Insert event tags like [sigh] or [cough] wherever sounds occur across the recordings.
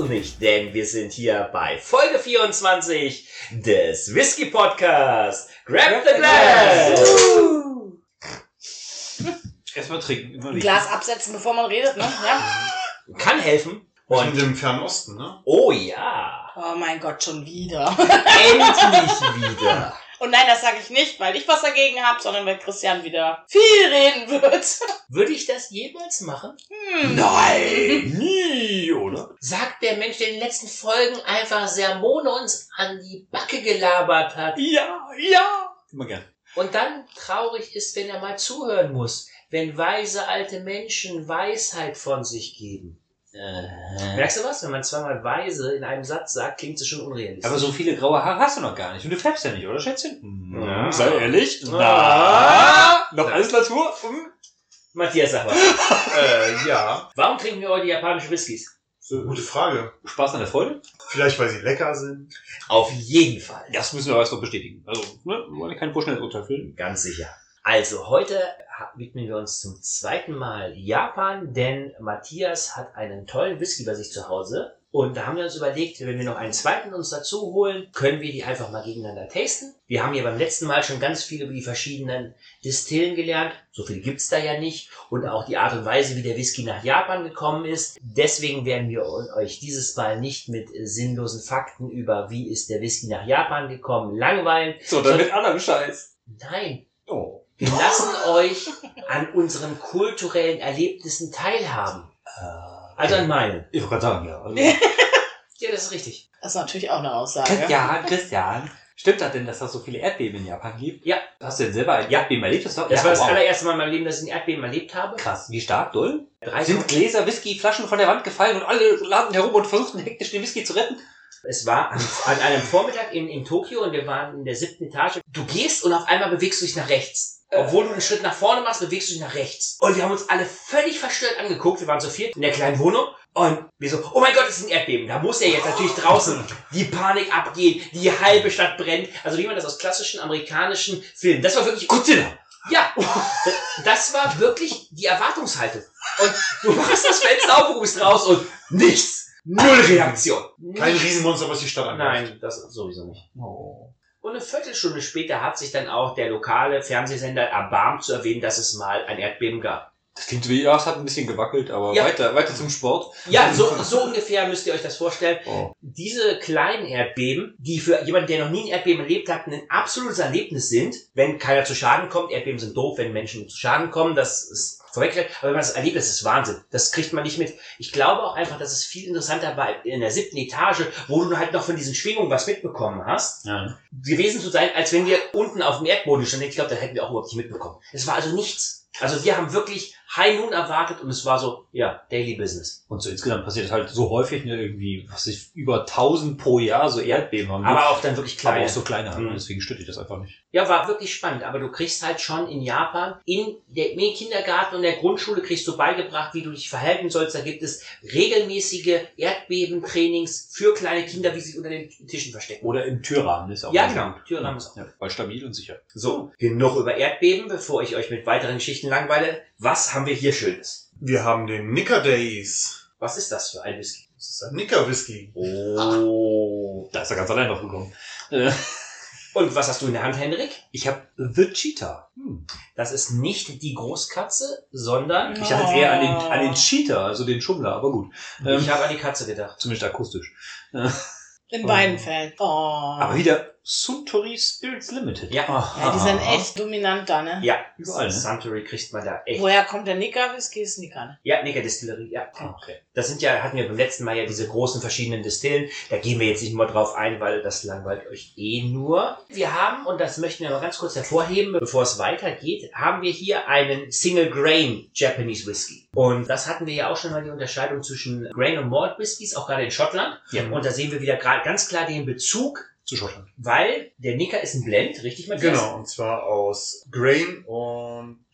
du nicht, denn wir sind hier bei Folge 24 des Whisky Podcast. Grab the glass! Uh. Erstmal trinken, immer Ein nicht. Glas absetzen, bevor man redet, ne? Ja. Kann helfen. Und im Fernen Osten, ne? oh ja, Oh mein Gott, schon wieder. endlich wieder. Und nein, das sage ich nicht, weil ich was dagegen habe, sondern weil Christian wieder viel reden wird. [laughs] Würde ich das jemals machen? Hm. Nein, [laughs] nie, oder? Sagt der Mensch, der in den letzten Folgen einfach Sermone uns an die Backe gelabert hat. Ja, ja. Immer gern. Und dann traurig ist, wenn er mal zuhören muss, wenn weise alte Menschen Weisheit von sich geben. Merkst du was? Wenn man zweimal weise in einem Satz sagt, klingt es schon unrealistisch. Aber so viele graue Haare hast du noch gar nicht. Und du färbst ja nicht, oder Schätzchen? Ja. Sei ehrlich. Ah. Na, noch alles Natur? Hm? Matthias, sag mal, [laughs] Äh, ja. warum trinken wir heute japanische Whiskys? Gute Frage. Spaß an der Freude? Vielleicht, weil sie lecker sind. Auf jeden Fall. Das müssen wir aber erst noch bestätigen. Also, ne, wir wollen ja kein vorschnelles Urteil füllen. Ganz sicher. Also heute widmen wir uns zum zweiten Mal Japan, denn Matthias hat einen tollen Whisky bei sich zu Hause. Und da haben wir uns überlegt, wenn wir noch einen zweiten uns dazu holen, können wir die einfach mal gegeneinander tasten. Wir haben ja beim letzten Mal schon ganz viel über die verschiedenen Distillen gelernt. So viel gibt's da ja nicht. Und auch die Art und Weise, wie der Whisky nach Japan gekommen ist. Deswegen werden wir euch dieses Mal nicht mit sinnlosen Fakten über, wie ist der Whisky nach Japan gekommen, langweilen. So, dann mit anderem Scheiß. Nein, Oh. Wir lassen euch an unseren kulturellen Erlebnissen teilhaben. Also an meinen. Ich wollte gerade sagen, ja. Also, [laughs] Ja, das ist richtig. Das ist natürlich auch eine Aussage. Christian, Christian. Stimmt das denn, dass es so viele Erdbeben in Japan gibt? Ja. Hast du denn selber ein Ja. Erdbeben erlebt? Das, Das ja, war das wow. allererste Mal in meinem Leben, dass ich ein Erdbeben erlebt habe. Krass. Wie stark, doll? Drei Sind Gläser, Whisky, Flaschen von der Wand gefallen und alle laden herum und versuchten hektisch den Whisky zu retten? Es war an, an einem Vormittag in, in Tokio und wir waren in der siebten Etage. Du gehst und auf einmal bewegst du dich nach rechts. Obwohl du einen Schritt nach vorne machst, bewegst du dich nach rechts. Und wir haben uns alle völlig verstört angeguckt. Wir waren so viert in der kleinen Wohnung. Und wir so, oh mein Gott, es ist ein Erdbeben. Da muss ja jetzt natürlich draußen [laughs] die Panik abgehen. Die halbe Stadt brennt. Also wie man das aus klassischen amerikanischen Filmen. Das war wirklich Godzilla. Ja, [laughs] das war wirklich die Erwartungshaltung. Und du machst das Fenster auf, guckst raus und nichts. Null Reaktion. Kein. Riesenmonster, was die Stadt angreift. Nein, das sowieso nicht. Oh. Und eine Viertelstunde später hat sich dann auch der lokale Fernsehsender erbarmt zu erwähnen, dass es mal ein Erdbeben gab. Das klingt wie, ja, es hat ein bisschen gewackelt, aber Ja. weiter, weiter zum Sport. Ja, so, so ungefähr müsst ihr euch das vorstellen. Oh. Diese kleinen Erdbeben, die für jemanden, der noch nie ein Erdbeben erlebt hat, ein absolutes Erlebnis sind, wenn keiner zu Schaden kommt. Erdbeben sind doof, wenn Menschen zu Schaden kommen, das ist vorweggestellt. Aber wenn man das erlebt, das ist Wahnsinn. Das kriegt man nicht mit. Ich glaube auch einfach, dass es viel interessanter war in der siebten Etage, wo du halt noch von diesen Schwingungen was mitbekommen hast, Ja. gewesen zu sein, als wenn wir unten auf dem Erdboden standen. Ich glaube, da hätten wir auch überhaupt nicht mitbekommen. Es war also nichts. Also wir haben wirklich High Noon erwartet und es war so, ja, Daily Business. Und so insgesamt passiert es halt so häufig, ne, irgendwie, was ich, über 1000 pro Jahr so Erdbeben haben. Aber auch dann wirklich aber kleine. auch so kleine, Mhm. deswegen stört ich das einfach nicht. Ja, war wirklich spannend, aber du kriegst halt schon in Japan, in der, im Kindergarten und der Grundschule kriegst du beigebracht, wie du dich verhalten sollst. Da gibt es regelmäßige Erdbebentrainings für kleine Kinder, wie sie sich unter den Tischen verstecken. Oder im Türrahmen ist auch Ja, genau. gut. Türrahmen ist auch Ja, weil stabil und sicher. So, genug über Erdbeben, bevor ich euch mit weiteren Geschichten langweile. Was haben wir hier Schönes? Wir haben den Nicker Days. Was ist das für ein Whisky? Das ist ein Nicker Whisky. Oh. Da ist er ganz allein drauf gekommen. Äh, Und was hast du in der Hand, Henrik? Ich habe The Cheetah. Hm. Das ist nicht die Großkatze, sondern Ich dachte jetzt eher an den, an den Cheetah, also den Schummler, aber gut. Ähm, ich habe an die Katze gedacht. zumindest akustisch. In beiden Fällen. Oh. Aber wieder Suntory Spirits Limited. Ja. ja, die sind echt dominant da, ne? Ja, Überall, ne? Suntory kriegt man da echt. Woher kommt der Nicker Whisky? Ist Nicker, ne? Ja, Necker Distillerie, ja. Ah, okay. Das sind ja, hatten wir beim letzten Mal ja diese großen verschiedenen Distillen. Da gehen wir jetzt nicht mal drauf ein, weil das langweilt euch eh nur. Wir haben, und das möchten wir mal ganz kurz hervorheben, bevor es weitergeht, haben wir hier einen Single Grain Japanese Whisky. Und das hatten wir ja auch schon mal die Unterscheidung zwischen Grain und Malt Whiskys, auch gerade in Schottland. Ja. Und da sehen wir wieder gerade ganz klar den Bezug, Zu Schottland. weil der Nicker ist ein Blend, richtig Matthias? Genau, und zwar aus Grain und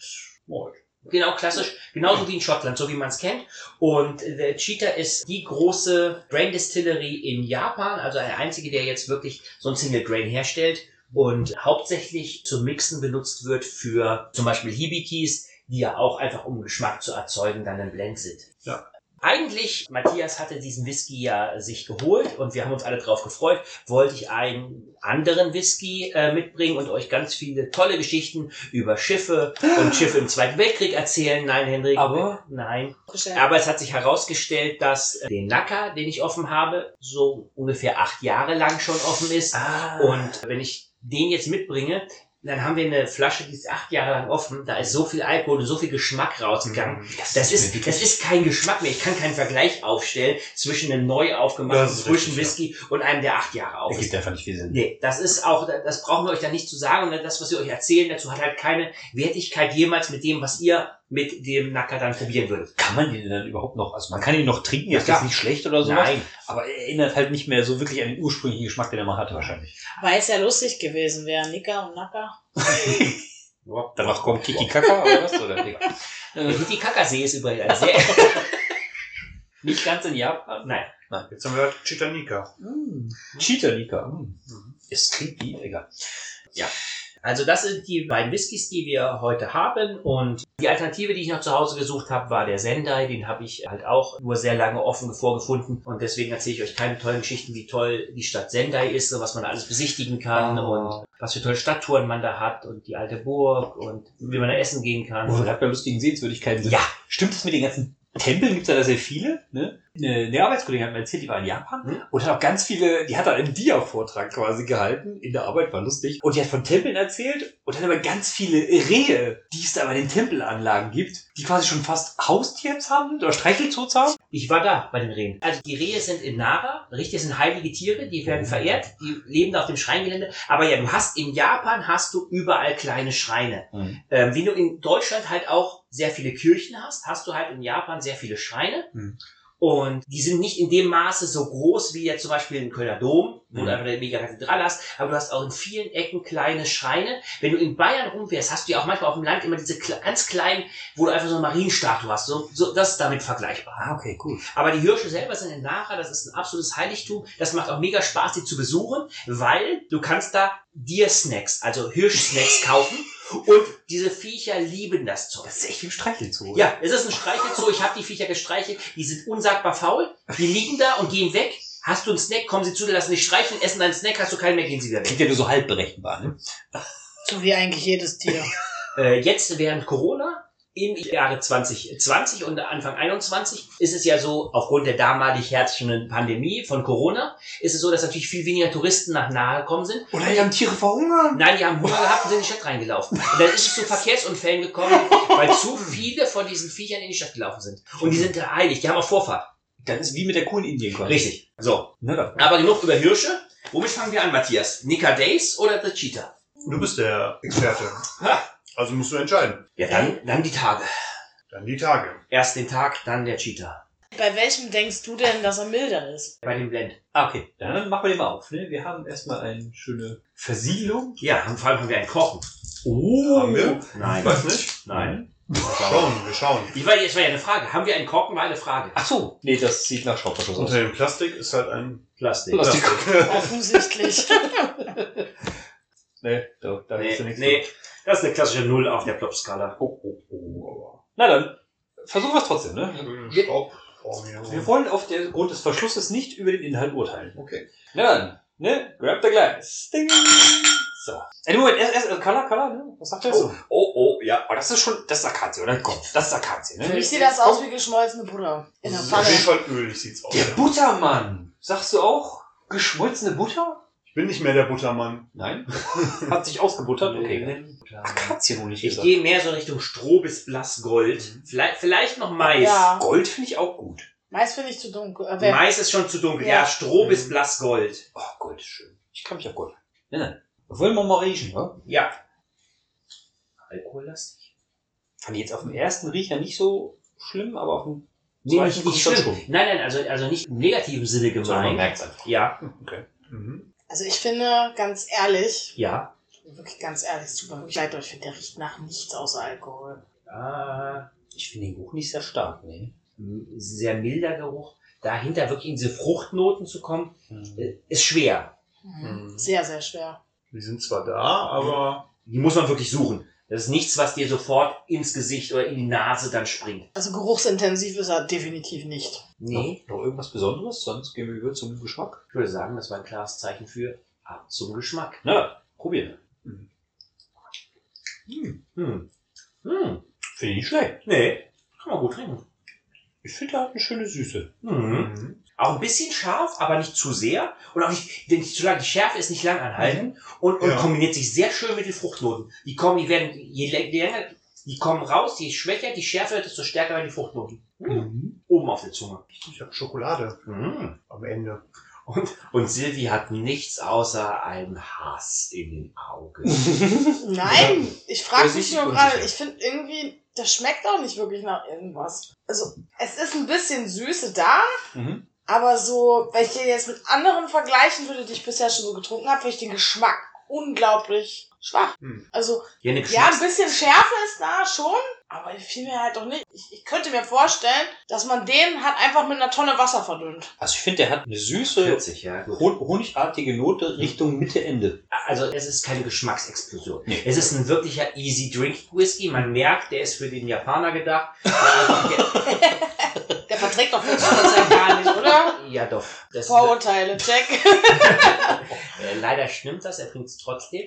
Malt. Genau, klassisch. Genauso wie in Schottland, so wie man es kennt. Und der Cheetah ist die große Grain Distillery in Japan, also eine einzige, der jetzt wirklich so ein Single Grain herstellt und hauptsächlich zum Mixen benutzt wird für zum Beispiel Hibikis, die ja auch einfach um Geschmack zu erzeugen dann ein Blend sind. Ja. Eigentlich, Matthias hatte diesen Whisky ja sich geholt und wir haben uns alle drauf gefreut, wollte ich einen anderen Whisky äh, mitbringen und euch ganz viele tolle Geschichten über Schiffe und [gasps] Schiffe im Zweiten Weltkrieg erzählen. Nein, Hendrik. Aber? Nein. Aber es hat sich herausgestellt, dass äh, den Nacker, den ich offen habe, so ungefähr acht Jahre lang schon offen ist. Ah. Und wenn ich den jetzt mitbringe, dann haben wir eine Flasche, die ist acht Jahre lang offen. Da ist so viel Alkohol und so viel Geschmack rausgegangen. Mhm. Das ist, das ist kein Geschmack mehr. Ich kann keinen Vergleich aufstellen zwischen einem neu aufgemachten Das frischen Whisky und einem, der acht Jahre auf ist. Ergibt einfach nicht viel Sinn. Nee, das ist auch, das brauchen wir euch da nicht zu sagen. Und das, was wir euch erzählen dazu, hat halt keine Wertigkeit jemals mit dem, was ihr mit dem Nacker dann probieren würdet. Kann man den dann überhaupt noch, also man kann ihn noch trinken, Ja, ist das nicht schlecht oder sowas, Nein. aber er erinnert halt nicht mehr so wirklich an den ursprünglichen Geschmack, den er mal hatte wahrscheinlich. Weil es ja lustig gewesen wäre, Nicker und Nacker. [laughs] Danach kommt Kiki Kaka oder was? Oder? [laughs] Äh, Titicacasee ist übrigens ein sehr, [laughs] nicht ganz in Japan. nein. Jetzt haben wir Chitanika. Mm. Cheetah Lika. Mm. Ist creepy, egal. Also das sind die beiden Whiskys, die wir heute haben. Und die Alternative, die ich noch zu Hause gesucht habe, war der Sendai. Den habe ich halt auch nur sehr lange offen vorgefunden. Und deswegen erzähle ich euch keine tollen Geschichten, wie toll die Stadt Sendai ist und was man da alles besichtigen kann Oh. und was für tolle Stadttouren man da hat und die alte Burg und wie man da essen gehen kann. Wo wir gerade bei lustigen Sehenswürdigkeiten. Ja, Stimmt es mit den ganzen Tempeln? Gibt es da sehr viele? Ne? Eine, eine Arbeitskollegin hat mir erzählt, die war in Japan Hm. und hat auch ganz viele, die hat da einen Dia-Vortrag quasi gehalten in der Arbeit, war lustig. Und die hat von Tempeln erzählt und hat aber ganz viele Rehe, die es da bei den Tempelanlagen gibt, die quasi schon fast Haustiers haben oder Streichelzoos haben. Ich war da bei den Rehen. Also die Rehe sind in Nara, richtig, sind heilige Tiere, die werden verehrt, die leben da auf dem Schreingelände. Aber ja, du hast in Japan hast du überall kleine Schreine. Mhm. Ähm, wie du in Deutschland halt auch sehr viele Kirchen hast, hast du halt in Japan sehr viele Schreine. Hm. Und die sind nicht in dem Maße so groß wie jetzt zum Beispiel in Kölner Dom, wo Hm. du einfach eine mega Kathedrale hast, aber du hast auch in vielen Ecken kleine Schreine. Wenn du in Bayern rumfährst, hast du ja auch manchmal auf dem Land immer diese ganz kleinen, wo du einfach so eine Marienstatue hast. So, so, das ist damit vergleichbar. Ah, okay, cool. Aber die Hirsche selber sind in Nara, das ist ein absolutes Heiligtum. Das macht auch mega Spaß, die zu besuchen, weil du kannst da Deer-Snacks, also Hirsch-Snacks [laughs] kaufen. Und diese Viecher lieben das Zeug. Das ist echt wie ein Streichelzoo. Ja, es ist ein Streichelzoo. Ich habe die Viecher gestreichelt. Die sind unsagbar faul. Die liegen da und gehen weg. Hast du einen Snack, kommen sie zu dir, lassen dich streicheln, essen deinen Snack, hast du keinen mehr, gehen sie wieder weg. Klingt ja nur so halb berechenbar, ne? So wie eigentlich jedes Tier. Äh, jetzt während Corona im Jahre 2020 und Anfang 21 ist es ja so, aufgrund der damalig herrschenden Pandemie von Corona, ist es so, dass natürlich viel weniger Touristen nach nahe gekommen sind. Oder die haben Tiere verhungern. Nein, die haben Hunger gehabt und sind in die Stadt reingelaufen. Und dann ist es zu Verkehrsunfällen gekommen, weil zu viele von diesen Viechern in die Stadt gelaufen sind. Und die sind heilig, die haben auch Vorfahrt. Das ist wie mit der Kuh in Indien quasi. Richtig. So. Ne, dann. Aber genug über Hirsche. Womit fangen wir an, Matthias? Nika Days oder The Cheetah? Du bist der Experte. Ha. Also musst du entscheiden. Ja, dann, dann die Tage. Dann die Tage. Erst den Tag, dann der Cheetah. Bei welchem denkst du denn, dass er milder ist? Bei dem Blend. Ah, okay. Dann machen wir den mal auf. Ne? Wir haben erstmal eine schöne Versiegelung. Ja, und vor allem haben wir einen Kochen. Oh. Haben wir? Nein. Ich weiß nicht. Nein. Wir schauen, wir schauen. Ich war, jetzt war ja eine Frage. Haben wir einen Korken? War eine Frage. Ach so. Nee, das sieht nach Schraubverschluss aus. Unter dem Plastik ist halt ein Plastik. Plastik. Offensichtlich. [laughs] Nee, da, da ist ja Nee, nichts. nee, das ist eine klassische Null auf der Plop-Skala. Oh, oh, oh. Na dann, versuchen wir es trotzdem, ne? Schraubform hier. Wir wollen auf der Grund des Verschlusses nicht über den Inhalt urteilen. Okay. Na dann, ne? Grab the glass. Ding. So. Ey, Moment, erst, erst, äh, Color, Color, ne? Was sagt der so? Oh, oh, ja. Aber das ist schon, das ist Akazie, oder? Komm, das ist Akazie, Für ne? mich sieht das aus wie geschmolzene Butter. In der Auf Pfanne. jeden Fall ölig sieht's aus. Der Buttermann. Sagst du auch geschmolzene Butter? Ich bin nicht mehr der Buttermann. Nein. Hat sich ausgebuttert? Okay. Akazie wohl nicht Ich gehe mehr so Richtung Stroh bis Blassgold. Vielleicht, vielleicht noch Mais. Ja. Gold finde ich auch gut. Mais finde ich zu dunkel. Äh, Mais ist schon zu dunkel. Ja. Ja, Stroh Mhm. bis Blassgold. Oh, Gold ist schön. Ich kann mich auf Gold. Nein, nein. Wollen wir mal riechen, wa? Ja. Alkohollastig? Fand ich jetzt auf dem ersten Riecher nicht so schlimm, aber auf dem Nee, zweiten nicht, nicht dann schlimm. Nein, nein, also, also nicht im negativen Sinne So, man gemeint. merkt's einfach. Ja, Okay. Mhm. Also ich finde, ganz ehrlich, ja. Wirklich ganz ehrlich, es tut mir wirklich leid, aber ich finde, der riecht nach nichts außer Alkohol. Ah, Ich finde den Geruch nicht sehr stark, nee. sehr milder Geruch. Dahinter wirklich in diese Fruchtnoten zu kommen, Mhm. äh, ist schwer. Mhm. Mhm. Sehr, sehr schwer. Die sind zwar da, aber Die muss man wirklich suchen. Das ist nichts, was dir sofort ins Gesicht oder in die Nase dann springt. Also geruchsintensiv ist er definitiv nicht. Nee, Noch, noch irgendwas Besonderes? Sonst gehen wir über zum Geschmack. ich würde sagen, das war ein klares Zeichen für ab zum Geschmack. Na, probieren. Hm. Hm. Finde ich nicht schlecht. Nee, kann man gut trinken. Ich finde, er hat eine schöne Süße. Mhm. Auch ein bisschen scharf, aber nicht zu sehr. Und auch nicht, nicht zu lang. Die Schärfe ist nicht lang anhalten und, und Ja. kombiniert sich sehr schön mit den Fruchtnoten. Die kommen, die werden, je länger, die kommen raus, je schwächer die Schärfe wird, desto stärker werden die Fruchtnoten. Mhm. Oben auf der Zunge. Ich habe Schokolade Mhm. am Ende. Und, und Silvi hat nichts außer einen Hass in den Augen. [laughs] Nein, ich frage mich nur gerade, ich finde irgendwie, das schmeckt auch nicht wirklich nach irgendwas. Also, es ist ein bisschen Süße da, Mhm. aber so, wenn ich den jetzt mit anderen vergleichen würde, die ich bisher schon so getrunken habe, finde ich den Geschmack unglaublich schwach. Hm. Also, Ja, ein bisschen Schärfe ist da schon, aber viel mehr halt doch nicht. Ich, ich könnte mir vorstellen, dass man den halt einfach mit einer Tonne Wasser verdünnt. Also ich finde, der hat eine süße, 40, ja. Hon honigartige Note Richtung Mitte, Ende. Also es ist keine Geschmacksexplosion. Nee. Es ist ein wirklicher Easy Drink Whisky. Man merkt, der ist für den Japaner gedacht. [laughs] [laughs] Der verträgt doch [laughs] Fruchtzucker gar nicht, oder? ja doch. Das, Vorurteile, check. äh, leider stimmt das, er trinkt es trotzdem.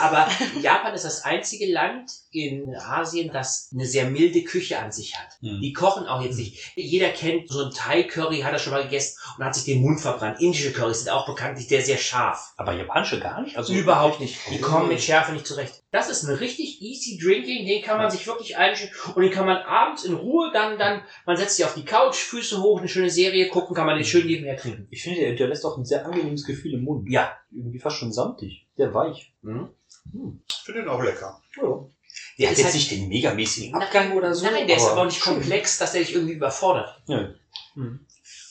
Aber Japan ist das einzige Land in Asien, das eine sehr milde Küche an sich hat. Mhm. Die kochen auch jetzt nicht. Jeder kennt so ein Thai-Curry, hat er schon mal gegessen und hat sich den Mund verbrannt. Indische Currys sind auch bekanntlich sehr, sehr scharf. Aber japanische gar nicht? Also Überhaupt nicht. Die kommen mit Schärfe nicht zurecht. Das ist ein richtig easy Drinking, den kann man sich wirklich einstellen und den kann man abends in Ruhe dann, dann, man setzt sich auf die Couch, Füße hoch, eine schöne Serie gucken, kann man den schön nebenher trinken. Ich finde, der hinterlässt auch ein sehr angenehmes Gefühl im Mund. Ja. Irgendwie fast schon samtig. Sehr weich. Mhm. Ich finde den auch lecker. Ja. Der hat jetzt halt- nicht den megamäßigen Nein, Abgang oder so. Nein, der ist aber auch nicht schön. komplex, dass der dich irgendwie überfordert. Ja. Mhm.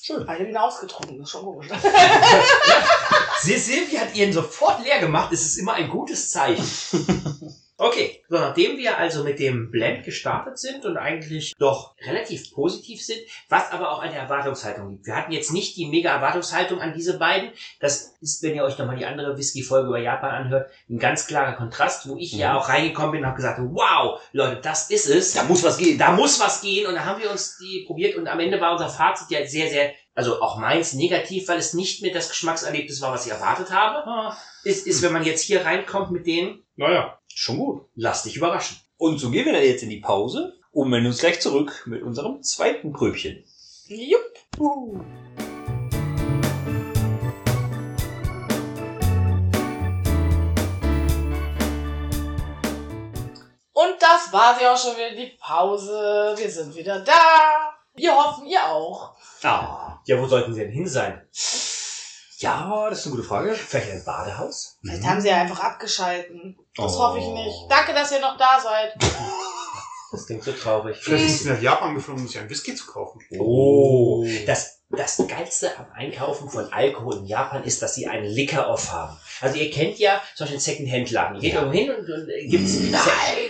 Schön. Habe ihn ausgetrunken, das ist schon komisch. [laughs] Silvia hat ihren sofort leer gemacht, es ist immer ein gutes Zeichen. [laughs] Okay, so nachdem wir also mit dem Blend gestartet sind und eigentlich doch relativ positiv sind, was aber auch an der Erwartungshaltung liegt. Wir hatten jetzt nicht die mega Erwartungshaltung an diese beiden. Das ist, wenn ihr euch nochmal die andere Whisky-Folge über Japan anhört, ein ganz klarer Kontrast, wo ich ja Mhm. auch reingekommen bin und habe gesagt, wow, Leute, das ist es. Da muss was gehen. Da muss was gehen und da haben wir uns die probiert und am Ende war unser Fazit ja sehr, sehr, also auch meins negativ, weil es nicht mehr das Geschmackserlebnis war, was ich erwartet habe. Ist, ist, wenn man jetzt hier reinkommt mit denen, naja, Schon gut. lass dich überraschen. Und so gehen wir dann jetzt in die Pause und melden uns gleich zurück mit unserem zweiten Pröbchen. Jupp. Uh. Und das war ja auch schon wieder die Pause. Wir sind wieder da. Wir hoffen, ihr auch. Ah. Ja, wo sollten sie denn hin sein? Ja, das ist eine gute Frage. Vielleicht ein Badehaus? Vielleicht haben sie ja einfach abgeschalten. Das Oh. hoffe ich nicht. Danke, dass ihr noch da seid. [laughs] Das klingt so traurig. Vielleicht sind sie nach Japan geflogen, um sich einen Whisky zu kaufen. Oh, das, das Geilste am Einkaufen von Alkohol in Japan ist, dass sie einen Liquor-Off haben. Also ihr kennt ja zum Beispiel einen Second-Hand-Laden. Ihr geht Ja. irgendwo hin und, und äh, gibt's Nein.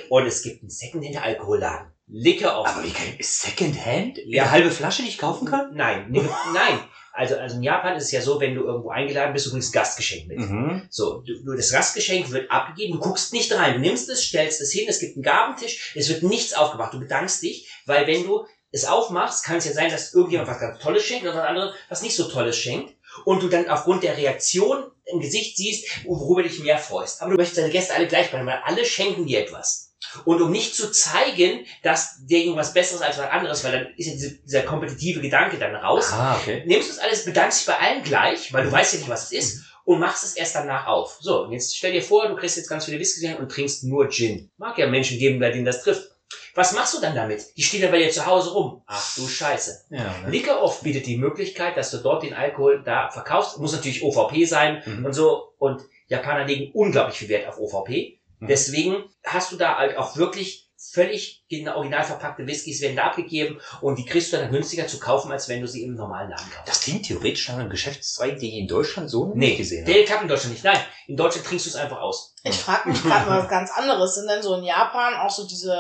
und es gibt einen Second-Hand-Alkoholladen. Liquor-Off. Aber wie geil ist Secondhand? Ja. Eine halbe Flasche, die ich kaufen kann? Nein, nee, [laughs] nein. Also, also in Japan ist es ja so, wenn du irgendwo eingeladen bist, du bringst Gastgeschenk mit. Mhm. So, du, du, das Gastgeschenk wird abgegeben, du guckst nicht rein, du nimmst es, stellst es hin, es gibt einen Gabentisch, es wird nichts aufgemacht, du bedankst dich, weil wenn du es aufmachst, kann es ja sein, dass irgendjemand was ganz Tolles schenkt und der andere was nicht so Tolles schenkt und du dann aufgrund der Reaktion im Gesicht siehst, worüber du dich mehr freust. Aber du möchtest deine Gäste alle gleich behandeln, weil alle schenken dir etwas. Und um nicht zu zeigen, dass der irgendwas Besseres als was anderes, weil dann ist ja diese, dieser kompetitive Gedanke dann raus, Ah, okay. nimmst du das alles, bedankst dich bei allen gleich, weil du weißt ja nicht, was es ist, und machst es erst danach auf. So, und jetzt stell dir vor, du kriegst jetzt ganz viele Whisky und trinkst nur Gin. Mag ja Menschen geben, bei denen das trifft. Was machst du dann damit? Die stehen ja bei dir zu Hause rum. Ach du Scheiße. Ja, ne? Liquor Off bietet die Möglichkeit, dass du dort den Alkohol da verkaufst. Muss natürlich OVP sein Mhm. und so. Und Japaner legen unglaublich viel Wert auf OVP. Mhm. Deswegen hast du da halt auch wirklich völlig original verpackte Whiskys werden da abgegeben und die kriegst du dann günstiger zu kaufen, als wenn du sie im normalen Laden kaufst. Das klingt theoretisch nach einem Geschäftszweig, den ich in Deutschland so Nee, nicht gesehen der klappt in Deutschland nicht. Nein, in Deutschland trinkst du es einfach aus. Ich frage mich gerade mal was ganz anderes. Sind denn so in Japan auch so diese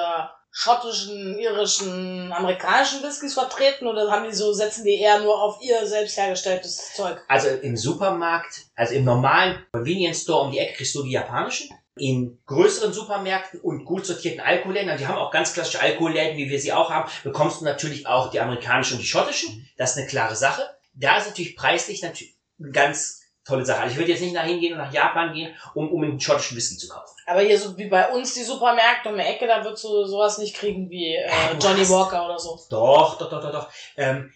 schottischen, irischen, amerikanischen Whiskys vertreten oder haben die so, setzen die eher nur auf ihr selbst hergestelltes Zeug? Also im Supermarkt, also im normalen Convenience Store um die Ecke kriegst du die japanischen. in größeren Supermärkten und gut sortierten Alkoholläden, die haben auch ganz klassische Alkoholläden, wie wir sie auch haben, bekommst du natürlich auch die amerikanischen und die schottischen. Das ist eine klare Sache. Da ist natürlich preislich natürlich ganz tolle Sache. Also ich würde jetzt nicht nach hingehen und nach Japan gehen, um, um einen schottischen Whisky zu kaufen. Aber hier so wie bei uns die Supermärkte um die Ecke, da würdest du sowas nicht kriegen wie äh, du Johnny hast- Walker oder so. Doch, doch, doch, doch, doch. Ähm,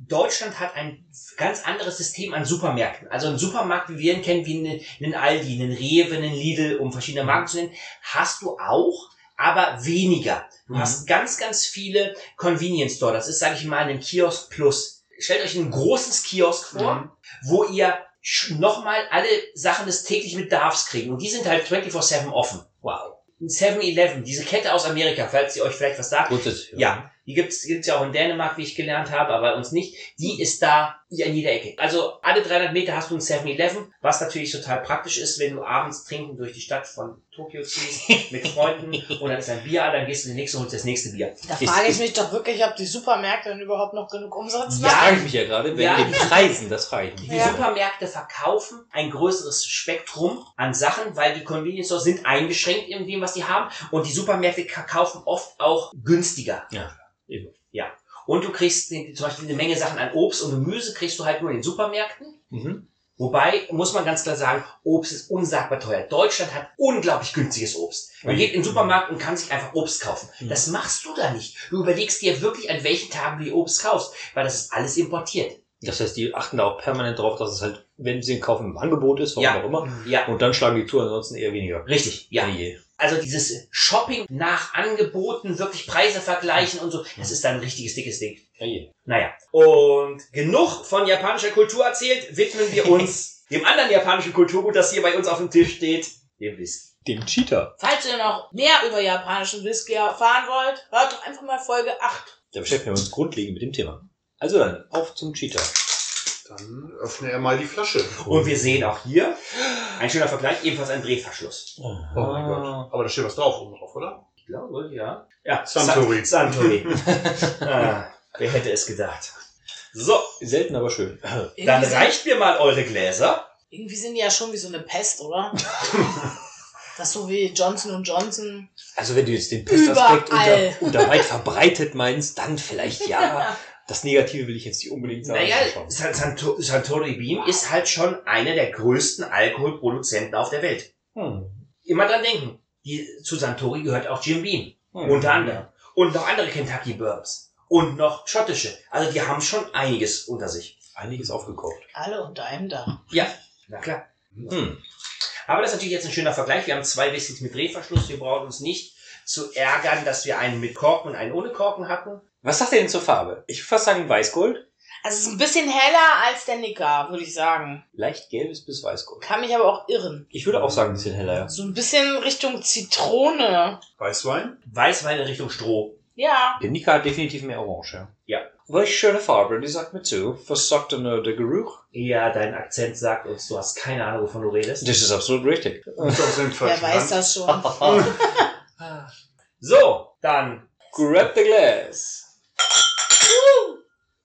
Deutschland hat ein ganz anderes System an Supermärkten. Also ein Supermarkt, wie wir ihn kennen, wie einen, einen Aldi, einen Rewe, einen Lidl, um verschiedene Marken zu nennen, hast du auch, aber weniger. Du Mhm. hast ganz, ganz viele Convenience Store. Das ist, sage ich mal, ein Kiosk Plus. Stellt euch ein großes Kiosk vor, Mhm. wo ihr nochmal alle Sachen des täglichen Bedarfs kriegen. Und die sind halt 24-7 offen. Wow. Ein 7-Eleven, diese Kette aus Amerika, falls ihr euch vielleicht was sagt, Grundsätzlich. ja, die gibt's gibt's ja auch in Dänemark, wie ich gelernt habe, aber bei uns nicht. Die ist da ja in jeder Ecke. Also alle 300 Meter hast du ein 7-Eleven, was natürlich total praktisch ist, wenn du abends trinken durch die Stadt von Tokio ziehst mit [laughs] Freunden und dann ist ein Bier, dann gehst du in den nächsten und holst das nächste Bier. Da Ist- frage ich ist- mich doch wirklich, ob die Supermärkte denn überhaupt noch genug Umsatz Ja, Das machen. frage ich mich ja gerade, wenn Ja. den Preisen, das frage ich mich. Die Ja. Supermärkte verkaufen ein größeres Spektrum an Sachen, weil die Convenience Stores sind eingeschränkt in dem, was die haben. Und die Supermärkte kaufen oft auch günstiger. Ja. Ja. Und du kriegst zum Beispiel eine Menge Sachen an Obst und Gemüse kriegst du halt nur in den Supermärkten. Mhm. Wobei, muss man ganz klar sagen, Obst ist unsagbar teuer. Deutschland hat unglaublich günstiges Obst. Man Mhm. geht in den Supermarkt und kann sich einfach Obst kaufen. Mhm. Das machst du da nicht. Du überlegst dir wirklich, an welchen Tagen du die Obst kaufst, weil das ist alles importiert. Das heißt, die achten da auch permanent drauf, dass es halt, wenn sie ihn kaufen, im Angebot ist, warum Ja. auch immer. Ja, Und dann schlagen die zu, ansonsten eher weniger. richtig. Ja. Je. Also dieses Shopping nach Angeboten, wirklich Preise vergleichen und so, das ist dann ein richtiges dickes Ding. Je. Naja. Und genug von japanischer Kultur erzählt, widmen wir uns [laughs] dem anderen japanischen Kulturgut, das hier bei uns auf dem Tisch steht, dem Whisky. Dem Cheater. Falls ihr noch mehr über japanischen Whisky erfahren wollt, hört doch einfach mal Folge 8. Da beschäftigen wir uns grundlegend mit dem Thema. Also dann, auf zum Cheater. Dann öffne er mal die Flasche. Und wir sehen auch hier, ein schöner Vergleich, ebenfalls ein Drehverschluss. Oh mein Gott. Aber da steht was drauf oben drauf, oder? Ich glaube, ja. Ja, Suntory. San- Suntory. [laughs] ah, wer hätte es gedacht. So, Selten, aber schön. dann reicht mir mal eure Gläser. irgendwie sind die ja schon wie so eine Pest, oder? [laughs] das ist so wie Johnson Johnson. Also wenn du jetzt den Pestaspekt Überall. unter, unter weit verbreitet meinst, dann vielleicht ja. [laughs] Das Negative will ich jetzt nicht unbedingt sagen. Naja, Santo- Suntory Beam ist halt schon einer der größten Alkoholproduzenten auf der Welt. Hm. Immer dran denken. Die, zu Santori gehört auch Jim Beam. Hm. Unter anderem. Und noch andere Kentucky Bourbons. Und noch schottische. Also die haben schon einiges unter sich. Einiges aufgekauft. Alle unter einem Dach. Ja, na klar. Hm. Aber das ist natürlich jetzt ein schöner Vergleich. Wir haben zwei Whiskys mit Drehverschluss. Wir brauchen uns nicht zu ärgern, dass wir einen mit Korken und einen ohne Korken hatten. Was sagt ihr denn zur Farbe? Ich würde fast sagen Weißgold. Also es ist ein bisschen heller als der Nicker, würde ich sagen. Leicht gelbes bis Weißgold. Kann mich aber auch irren. Ich würde auch sagen, ein bisschen heller. ja. So ein bisschen Richtung Zitrone. Weißwein? Weißwein in Richtung Stroh. Ja. Der Nika hat definitiv mehr Orange. Ja. Ja. Welche schöne Farbe, die sagt mir zu. Was sagt denn äh, der Geruch? Ja, dein Akzent sagt uns, du hast keine Ahnung, wovon du redest. Das ist absolut richtig. Und aus dem Wer weiß das schon. [laughs] [laughs] So, dann Grab the glass.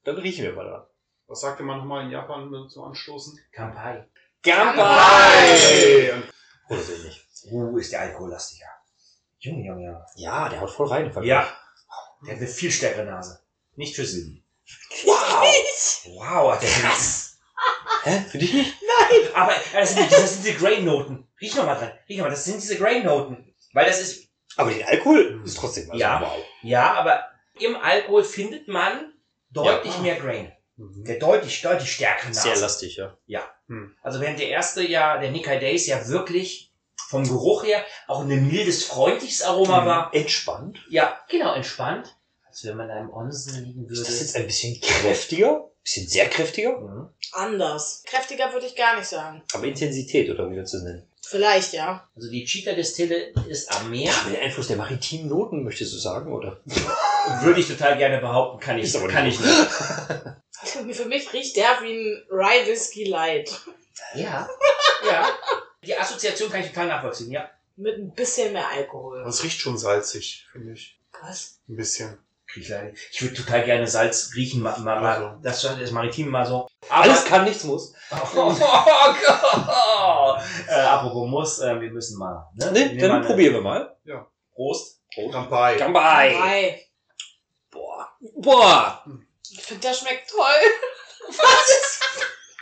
Dann riechen wir mal da. Was sagte man nochmal in Japan zum Anstoßen? Kampai. Und Oder so ähnlich. Uh, ist der alkohollastiger. Junge, Junge, Junge. Ja, der haut voll rein. Ja. Der hat eine viel stärkere Nase. Nicht für Silben. Wow. Wow, hat der krass. Hä? Für dich nicht? Aber das sind, die- das sind diese Grain-Noten. Riech noch mal dran. Riech noch mal, das sind diese Grain-Noten. Weil das ist, Aber der Alkohol ist trotzdem also Ja. wow. ja, aber im Alkohol findet man deutlich Ja. mehr Grain. Mhm. Der deutlich, deutlich stärkere Nase. Sehr lastig, ja. Also während der erste ja, der Nikkei Days ja wirklich vom Geruch her auch ein mildes, freundliches Aroma Mhm. war. Entspannt. Ja, genau, entspannt. Als wenn man da im Onsen liegen Ist das würde. jetzt ein bisschen kräftiger? Bisschen sehr kräftiger? Mhm. Anders. Kräftiger würde ich gar nicht sagen. Aber Intensität, oder wie wir es nennen. Vielleicht, ja. Also die Cheetah Distille ist am Meer. Ja, mit Einfluss der maritimen Noten, möchtest du sagen, oder? [laughs] Würde ich total gerne behaupten, kann ich, Ist aber kann nicht ich nicht. [laughs] Für mich riecht der wie ein Rye Whisky Light. Ja, [laughs] ja. Die Assoziation kann ich total nachvollziehen, ja. Mit ein bisschen mehr Alkohol. Es riecht schon salzig, finde ich. Was? Ein bisschen. Ich, ich würde total gerne Salz riechen, mal, mal, mal Also. das, das Maritim mal so. Aber, Alles kann, nichts muss. [laughs] oh, Gott. äh, apropos muss, äh, wir müssen mal. Ne? Ne, nehmen dann mal eine- probieren wir mal. Prost. Kampai. Kambai. Ei. Boah. Ich finde, der schmeckt toll. [laughs] Was ist?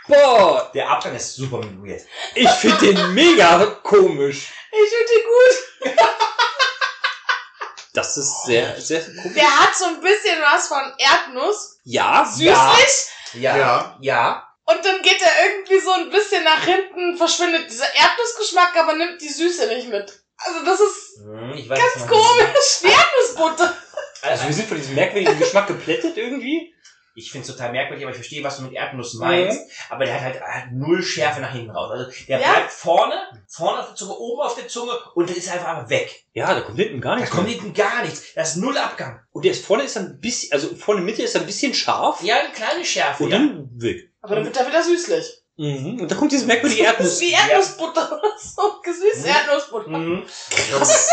Boah. Der Abgang ist super weird. Ich finde den mega komisch. Ich finde den gut. Das ist sehr, sehr komisch. Der hat so ein bisschen was von Erdnuss. Ja, Süßlich. Ja. Ja. Ja. Und dann geht er irgendwie so ein bisschen nach hinten, verschwindet dieser Erdnussgeschmack, aber nimmt die Süße nicht mit. Also das ist Hm, Ich weiß ganz komisch. Die Erdnussbutter. Also wir sind von diesem merkwürdigen Geschmack geplättet irgendwie. Ich finde es total merkwürdig, aber ich verstehe, was du mit Erdnuss meinst. Aber der hat halt hat null Schärfe nach hinten raus. Also der Ja. bleibt vorne, vorne auf der Zunge, oben auf der Zunge und der ist einfach weg. Ja, da kommt hinten gar Da nichts. kommt mehr. hinten gar nichts. Das ist null Abgang. Und der ist vorne ist ein bisschen, also vorne Mitte ist ein bisschen scharf. Ja, eine kleine Schärfe. Und ja. dann weg. Aber dann wird er wieder süßlich. Mhm. Und dann kommt dieses merkwürdige [laughs] Das Erdnuss. ist wie Erdnussbutter. [laughs] So gesüßte Mhm. Erdnussbutter. Mhm. Krass.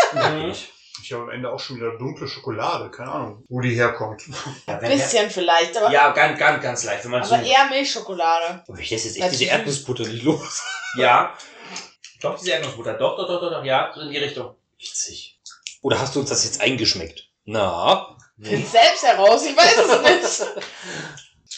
Ich habe am Ende auch schon wieder dunkle Schokolade. Keine Ahnung, wo die herkommt. [laughs] Ja, der, Bisschen vielleicht, aber, ja, ganz, ganz, ganz leicht. Wenn man so, aber eher Milchschokolade. Aber ich lässt jetzt echt Also diese. Erdnussbutter nicht los. [laughs] ja. Doch, diese Erdnussbutter. Doch, doch, doch, doch, doch. Ja, so in die Richtung. Witzig. Oder hast du uns das jetzt eingeschmeckt? Na? Find selbst heraus, ich weiß es nicht. [laughs]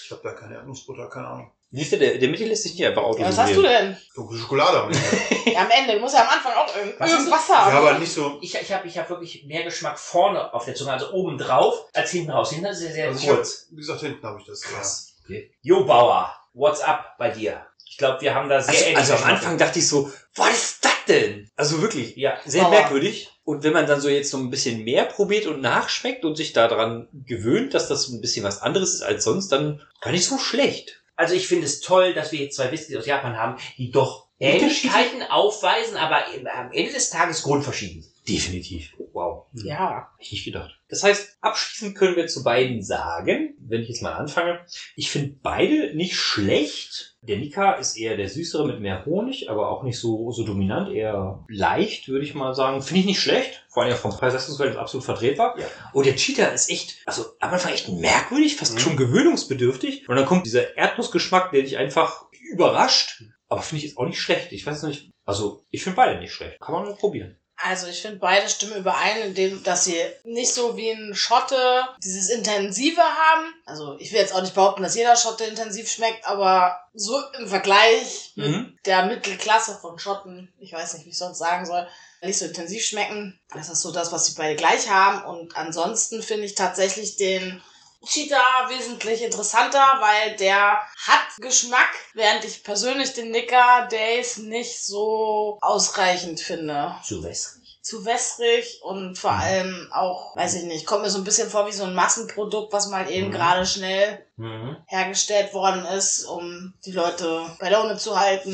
Ich habe da keine Erdnussbutter, keine Ahnung. Siehst du, der, der Mitte lässt sich nicht einfach Ja, was hast du denn? Dunkle Schokolade am Ende. Ja, am Ende. Du musst ja am Anfang auch irgend- Was irgendwas ja, haben. aber nicht so. Ich, ich habe ich hab wirklich mehr Geschmack vorne auf der Zunge, also oben drauf, als hinten raus. Hinten ist er sehr Also ich hab, kurz. wie gesagt, hinten habe ich das. Krass. Okay. Jo Bauer, what's up bei dir? Ich glaube, wir haben da sehr Also, ähnliche also am Geschmäcker. Anfang dachte ich so, was ist das denn? Also wirklich, Ja, sehr Sauer. merkwürdig. Und wenn man dann so jetzt so ein bisschen mehr probiert und nachschmeckt und sich daran gewöhnt, dass das ein bisschen was anderes ist als sonst, dann gar nicht so schlecht. Also ich finde es toll, dass wir jetzt zwei Whiskys aus Japan haben, die doch Ähnlichkeiten aufweisen, aber am Ende des Tages grundverschieden. sind. Definitiv. Wow. Ja. Hätte ich nicht gedacht. Das heißt, abschließend können wir zu beiden sagen, wenn ich jetzt mal anfange, ich finde beide nicht schlecht. Der Nika ist eher der süßere mit mehr Honig, aber auch nicht so, so dominant, eher leicht, würde ich mal sagen. Finde ich nicht schlecht. Vor allem vom Preis-Leistungsverhältnis absolut vertretbar. Ja. Und der Cheetah ist echt, also am Anfang echt merkwürdig, fast Mhm. schon gewöhnungsbedürftig. Und dann kommt dieser Erdnussgeschmack, der dich einfach überrascht. Aber finde ich jetzt auch nicht schlecht. Ich weiß nicht, also ich finde beide nicht schlecht. Kann man mal probieren. Also ich finde beide stimmen überein, in dem, dass sie nicht so wie ein Schotte dieses Intensive haben. Also ich will jetzt auch nicht behaupten, dass jeder Schotte intensiv schmeckt, aber so im Vergleich mit Mhm. der Mittelklasse von Schotten, ich weiß nicht, wie ich sonst sagen soll, nicht so intensiv schmecken. Das ist so das, was sie beide gleich haben. Und ansonsten finde ich tatsächlich den Cheetah wesentlich interessanter, weil der hat Geschmack, während ich persönlich den Nicker Days nicht so ausreichend finde Zu wässrig. zu wässrig und vor allem auch, weiß ich nicht, kommt mir so ein bisschen vor wie so ein Massenprodukt, was mal eben Mhm. gerade schnell Mhm. hergestellt worden ist, um die Leute bei Laune zu halten.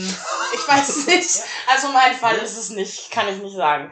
Ich weiß es [laughs] nicht. Also mein Fall ist es nicht, kann ich nicht sagen.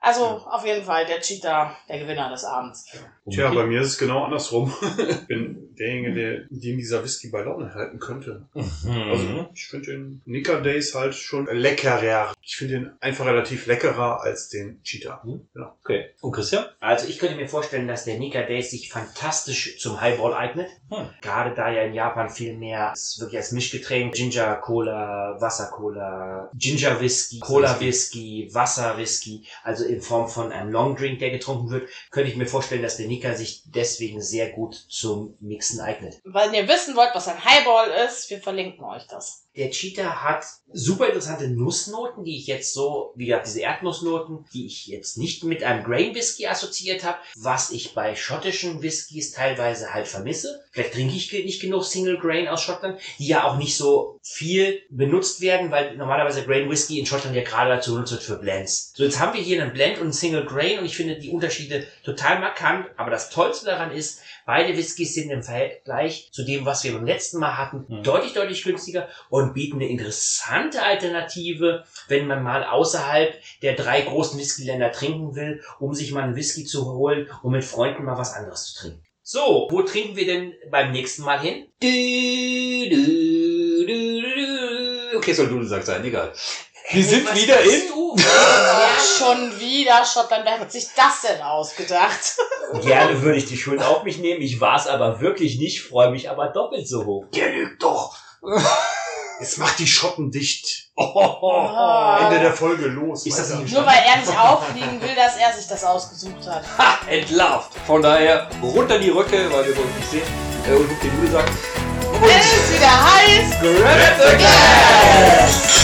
Also auf jeden Fall der Cheetah, der Gewinner des Abends. Tja, bei mir ist es genau andersrum. ich bin derjenige, der, den dieser Whisky bei Laune halten könnte. Mhm. Also ich finde den Nicker Days halt schon leckerer. Ich finde den einfach relativ leckerer als den Cheetah. Genau. Okay. Und Christian? Also ich könnte mir vorstellen, dass der Nika Days sich fantastisch zum Highball eignet. Hm. Gerade da ja in Japan viel mehr wirklich als Mischgetränk Ginger Cola, Wasser Cola, Ginger Whisky, Cola Whisky, Wasser Whisky, also in Form von einem Long Drink, der getrunken wird, könnte ich mir vorstellen, dass der Nika sich deswegen sehr gut zum Mixen eignet. Wenn ihr wissen wollt, was ein Highball ist, wir verlinken euch das. Der Cheetah hat super interessante Nussnoten, die ich jetzt so, wie gesagt, diese Erdnussnoten, die ich jetzt nicht mit einem Grain Whisky assoziiert habe, was ich bei schottischen Whiskys teilweise halt vermisse. Vielleicht trinke ich nicht genug Single Grain aus Schottland, die ja auch nicht so viel benutzt werden, weil normalerweise Grain Whisky in Schottland ja gerade dazu benutzt wird für Blends. So, jetzt haben wir hier einen Blend und einen Single Grain und ich finde die Unterschiede total markant, aber das Tollste daran ist, beide Whiskys sind im Vergleich zu dem, was wir beim letzten Mal hatten, Mhm. deutlich, deutlich günstiger und bieten eine interessante Alternative, wenn man mal außerhalb der drei großen Whiskyländer trinken will, um sich mal einen Whisky zu holen, um mit Freunden mal was anderes zu trinken. So, wo trinken wir denn beim nächsten Mal hin? Du, du. Okay, soll du sagst sein, egal. Wir sind Was wieder in. Du? Ja, [laughs] schon wieder Schottland. Wer hat sich das denn ausgedacht? [laughs] Gerne würde ich die Schuld auf mich nehmen. Ich war es aber wirklich nicht, freue mich aber doppelt so hoch. Der lügt doch. Jetzt macht die Schotten dicht. Ah. Ende der Folge los. Ist das Nur weil er nicht auffliegen will, dass er sich das ausgesucht hat. Ha, entlarvt. Von daher runter die Röcke, weil wir wollen nicht sehen. Äh, und den Ude sagt, Wenn es wieder